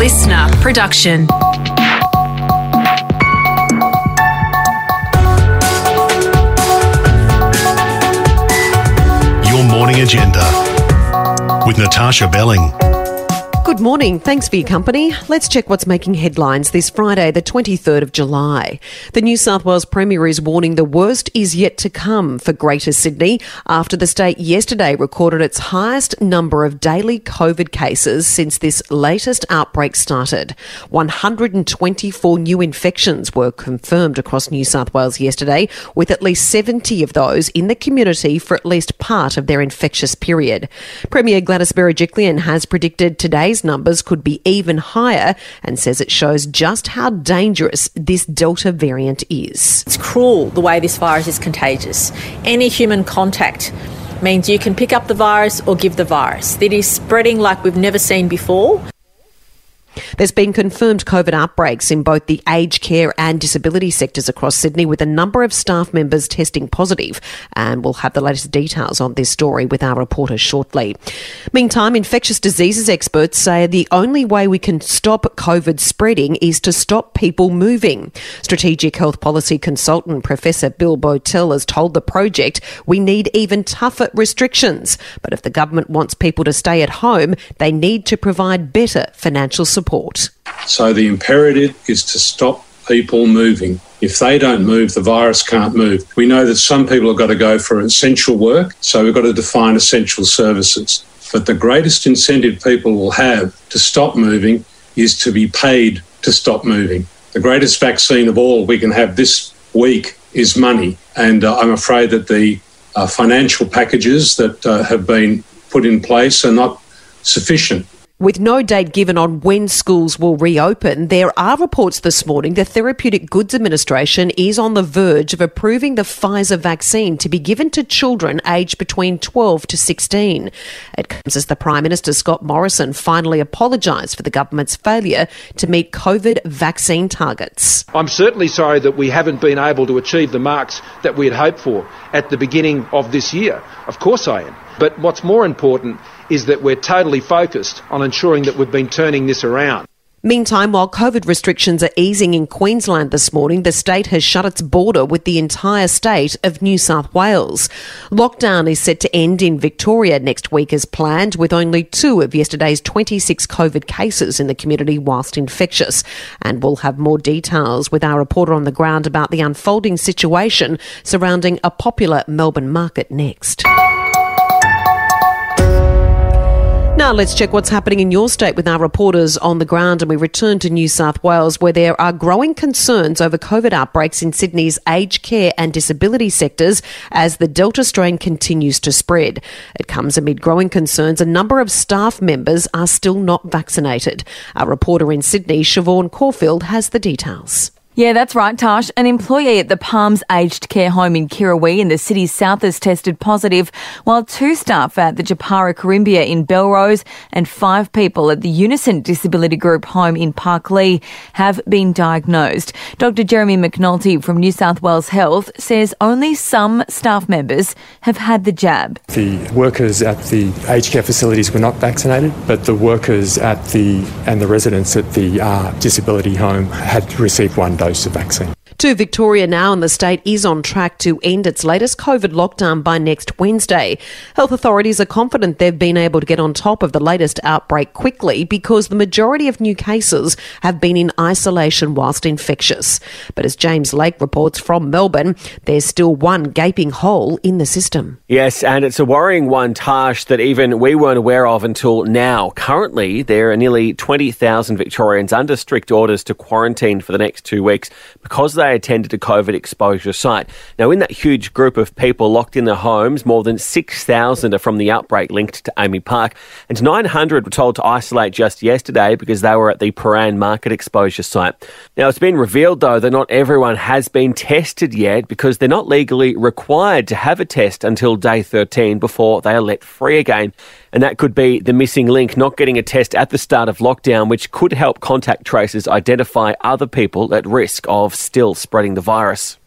listener production. Your morning agenda with Natasha Belling. Good morning. Thanks for your company. Let's check what's making headlines this Friday, the 23rd of July. The New South Wales Premier is warning the worst is yet to come for Greater Sydney after the state yesterday recorded its highest number of daily COVID cases since this latest outbreak started. 124 new infections were confirmed across New South Wales yesterday, with at least 70 of those in the community for at least part of their infectious period. Premier Gladys Berejiklian has predicted today's numbers could be even higher and says it shows just how dangerous this Delta variant is. It's cruel the way this virus is contagious. Any human contact means you can pick up the virus or give the virus. It is spreading like we've never seen before. There's been confirmed COVID outbreaks in both the aged care and disability sectors across Sydney, with a number of staff members testing positive. And we'll have the latest details on this story with our reporter shortly. Meantime, infectious diseases experts say the only way we can stop COVID spreading is to stop people moving. Strategic health policy consultant Professor Bill Bowtell has told the project we need even tougher restrictions. But if the government wants people to stay at home, they need to provide better financial support So the imperative is to stop people moving. If they don't move, the virus can't move. We know that some people have got to go for essential work, so we've got to define essential services. But the greatest incentive people will have to stop moving is to be paid to stop moving. The greatest vaccine of all we can have this week is money. And uh, I'm afraid that the uh, financial packages that uh, have been put in place are not sufficient with no date given on when schools will reopen, there are reports this morning the Therapeutic Goods Administration is on the verge of approving the Pfizer vaccine to be given to children aged between 12 to 16. It comes as the Prime Minister Scott Morrison finally apologised for the government's failure to meet COVID vaccine targets. I'm certainly sorry that we haven't been able to achieve the marks that we had hoped for at the beginning of this year. Of course I am. But what's more important is that we're totally focused on ensuring that we've been turning this around. Meantime, while COVID restrictions are easing in Queensland this morning, the state has shut its border with the entire state of New South Wales. Lockdown is set to end in Victoria next week as planned, with only two of yesterday's 26 COVID cases in the community whilst infectious. And we'll have more details with our reporter on the ground about the unfolding situation surrounding a popular Melbourne market next. Now let's check what's happening in your state with our reporters on the ground and we return to New South Wales where there are growing concerns over COVID outbreaks in Sydney's aged care and disability sectors as the Delta strain continues to spread. It comes amid growing concerns a number of staff members are still not vaccinated. Our reporter in Sydney, Siobhan Caulfield, has the details. Yeah, that's right, Tash. An employee at the Palms Aged Care Home in Kirrawee in the city's south has tested positive, while two staff at the Japara Carimbia in Belrose and five people at the Unison Disability Group home in Parklea have been diagnosed. Dr. Jeremy McAnulty from New South Wales Health says only some staff members have had the jab. The workers at the aged care facilities were not vaccinated, but the workers at the and the residents at the uh, disability home had received one dose dose of vaccine. To Victoria now, and the state is on track to end its latest COVID lockdown by next Wednesday. Health authorities are confident they've been able to get on top of the latest outbreak quickly because the majority of new cases have been in isolation whilst infectious. But as James Lake reports from Melbourne, there's still one gaping hole in the system. Yes, and it's a worrying one, Tash, that even we weren't aware of until now. Currently, there are nearly 20,000 Victorians under strict orders to quarantine for the next two weeks because they attended a COVID exposure site. Now, in that huge group of people locked in their homes, more than 6,000 are from the outbreak linked to AAMI Park, and 900 were told to isolate just yesterday because they were at the Prahran Market exposure site. Now, it's been revealed, though, that not everyone has been tested yet because they're not legally required to have a test until day 13 before they are let free again. And that could be the missing link, not getting a test at the start of lockdown, which could help contact tracers identify other people at risk of still spreading the virus.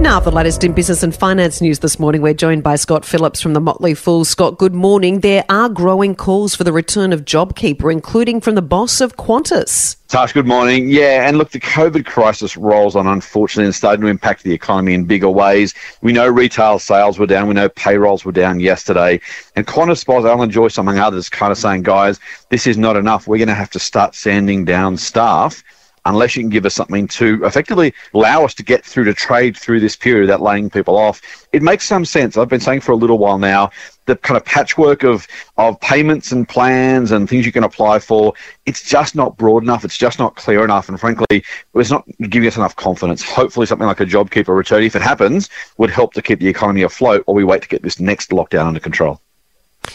Now, the latest in business and finance news this morning, we're joined by Scott Phillips from the Motley Fool. Scott, good morning. There are growing calls for the return of JobKeeper, including from the boss of Qantas. Tash, good morning. Yeah, and look, the COVID crisis rolls on, unfortunately, and starting to impact the economy in bigger ways. We know retail sales were down. We know payrolls were down yesterday. And Qantas boss Alan Joyce, among others, kind of saying, guys, this is not enough. We're going to have to start sanding down staff unless you can give us something to effectively allow us to get through to trade through this period without laying people off. It makes some sense. I've been saying for a little while now the kind of patchwork of, of payments and plans and things you can apply for, it's just not broad enough. It's just not clear enough. And frankly, it's not giving us enough confidence. Hopefully, something like a JobKeeper return, if it happens, would help to keep the economy afloat while we wait to get this next lockdown under control.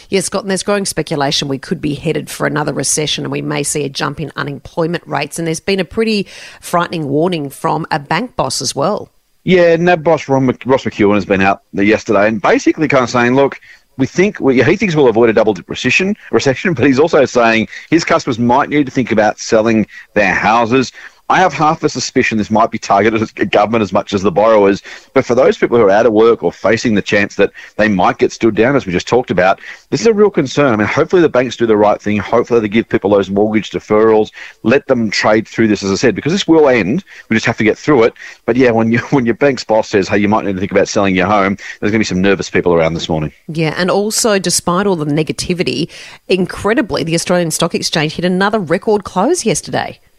Yes, Scott, and there's growing speculation we could be headed for another recession and we may see a jump in unemployment rates. And there's been a pretty frightening warning from a bank boss as well. Yeah, NAB boss Ross McEwan has been out there yesterday and basically kind of saying, look, we think well, he thinks we'll avoid a double dip recession, recession, but he's also saying his customers might need to think about selling their houses. I have half a suspicion this might be targeted at government as much as the borrowers. But for those people who are out of work or facing the chance that they might get stood down, as we just talked about, this is a real concern. I mean, hopefully the banks do the right thing. Hopefully they give people those mortgage deferrals. Let them trade through this, as I said, because this will end. We just have to get through it. But yeah, when you when your bank's boss says, "Hey, you might need to think about selling your home," there's going to be some nervous people around this morning. Yeah, and also, despite all the negativity, incredibly, the Australian Stock Exchange hit another record close yesterday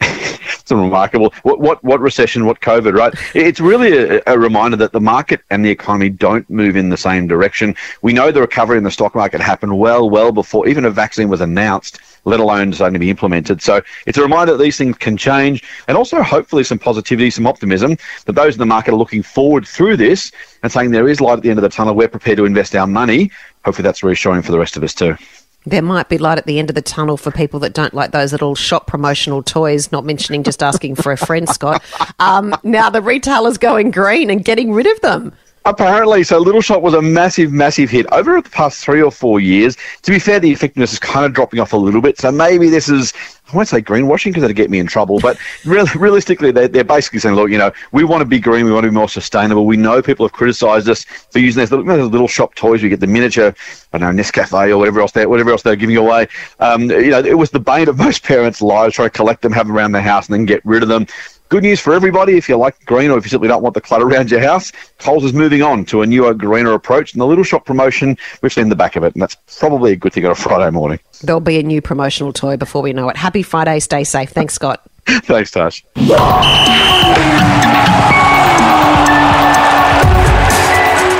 it's remarkable. What, what, what recession, what COVID, right? It's really a, a, reminder that the market and the economy don't move in the same direction. We know the recovery in the stock market happened well, well before even a vaccine was announced, let alone starting to be implemented. So it's a reminder that these things can change and also hopefully some positivity, some optimism that those in the market are looking forward through this and saying there is light at the end of the tunnel. We're prepared to invest our money. Hopefully that's reassuring for the rest of us too. There might be light at the end of the tunnel for people that don't like those little shop promotional toys, not mentioning just asking for a friend, Scott. Um, now the retailer's going green and getting rid of them. Apparently, so Little Shop was a massive, massive hit over the past three or four years. To be fair, the effectiveness is kind of dropping off a little bit. So maybe this is, I won't say greenwashing because that'd get me in trouble, but really, realistically, they're, they're basically saying, look, you know, we want to be green, we want to be more sustainable. We know people have criticised us for using those little, know, little shop toys. We get the miniature, I don't know, Nescafe or whatever else they whatever else they're giving away. Um, you know, it was the bane of most parents' lives, trying to collect them, have them around the house, and then get rid of them. Good news for everybody if you like green or if you simply don't want the clutter around your house. Coles is moving on to a newer, greener approach, and the little shop promotion, we've seen the back of it, and that's probably a good thing on a Friday morning. There'll be a new promotional toy before we know it. Happy Friday. Stay safe. Thanks, Scott. Thanks, Tash.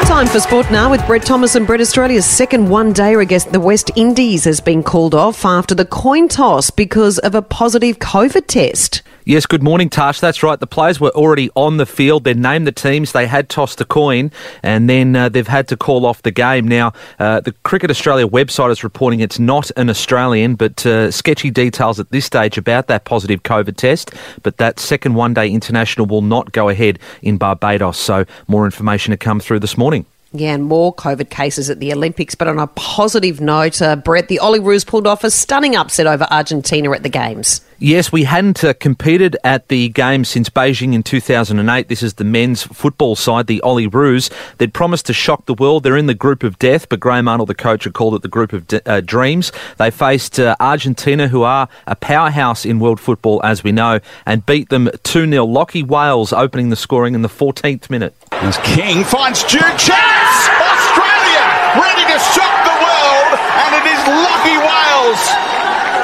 Time for sport now with Brett Thomas and Brett Australia's second one day against the West Indies has been called off after the coin toss because of a positive COVID test. Yes, good morning, Tash. That's right. The players were already on the field. They named the teams. They had tossed a coin, and then uh, they've had to call off the game. Now, uh, the Cricket Australia website is reporting it's not an Australian, but uh, sketchy details at this stage about that positive COVID test. But that second one day international will not go ahead in Barbados. So, more information to come through this morning. Yeah, and more COVID cases at the Olympics. But on a positive note, uh, Brett, the Olyroos pulled off a stunning upset over Argentina at the Games. Yes, we hadn't uh, competed at the Games since Beijing in 2008. This is the men's football side, the Olyroos. They'd promised to shock the world. They're in the group of death, but Graham Arnold, the coach, had called it the group of de- uh, dreams. They faced uh, Argentina, who are a powerhouse in world football, as we know, and beat them 2 0. Lachie Wales opening the scoring in the 14th minute. As King finds Jude Chance! Australia ready to shock the world, and it is Lachie Wales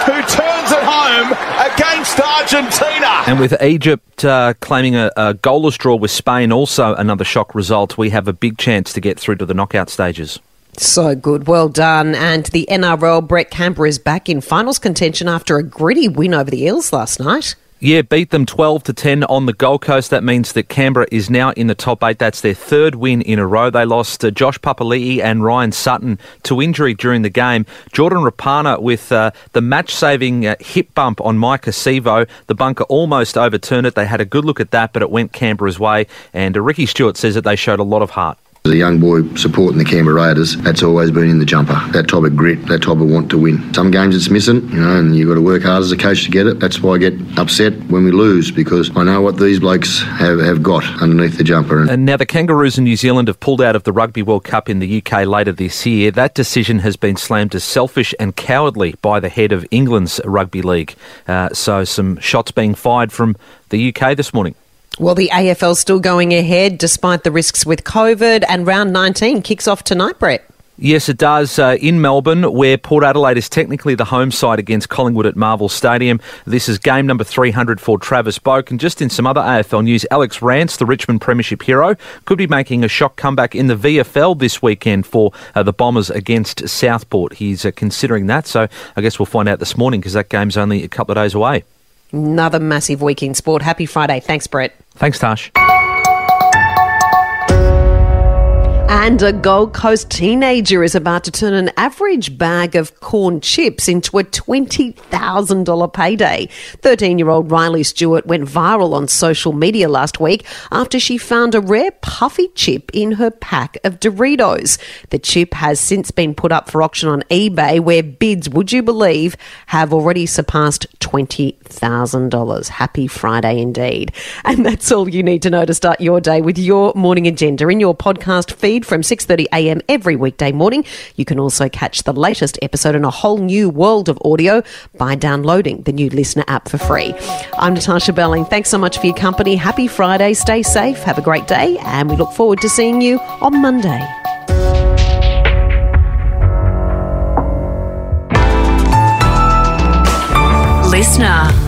who turns it home against Argentina. And with Egypt uh, claiming a, a goalless draw with Spain, also another shock result, we have a big chance to get through to the knockout stages. So good. Well done. And the NRL, Brett Canberra is back in finals contention after a gritty win over the Eels last night. Yeah, beat them 12 to 10 on the Gold Coast. That means that Canberra is now in the top eight. That's their third win in a row. They lost uh, Josh Papali'i and Ryan Sutton to injury during the game. Jordan Rapana with uh, the match saving uh, hip bump on Maika Sivo. The bunker almost overturned it. They had a good look at that, but it went Canberra's way. And uh, Ricky Stuart says that they showed a lot of heart. As a young boy supporting the Canberra Raiders, that's always been in the jumper. That type of grit, that type of want to win. Some games it's missing, you know, and you've got to work hard as a coach to get it. That's why I get upset when we lose because I know what these blokes have, have got underneath the jumper. And now the Kangaroos in New Zealand have pulled out of the Rugby World Cup in the UK later this year. That decision has been slammed as selfish and cowardly by the head of England's rugby league. Uh, so some shots being fired from the UK this morning. Well, the AFL's still going ahead despite the risks with COVID, and round 19 kicks off tonight, Brett. Yes, it does. Uh, in Melbourne, where Port Adelaide is technically the home side against Collingwood at Marvel Stadium. This is game number 300 for Travis Boak. And just in some other AFL news, Alex Rance, the Richmond Premiership hero, could be making a shock comeback in the VFL this weekend for uh, the Bombers against Southport. He's uh, considering that, so I guess we'll find out this morning because that game's only a couple of days away. Another massive week in sport. Happy Friday. Thanks, Brett. Thanks, Tash. And a Gold Coast teenager is about to turn an average bag of corn chips into a $20,000 payday. 13 year old Riley Stewart went viral on social media last week after she found a rare puffy chip in her pack of Doritos. The chip has since been put up for auction on eBay, where bids, would you believe, have already surpassed $20,000. Happy Friday indeed. And that's all you need to know to start your day with your morning agenda in your podcast feed from 6:30 a.m. every weekday morning. You can also catch the latest episode in a whole new world of audio by downloading the new listener app for free. I'm Natasha Belling. Thanks so much for your company. Happy Friday. Stay safe. Have a great day and we look forward to seeing you on Monday. Listener.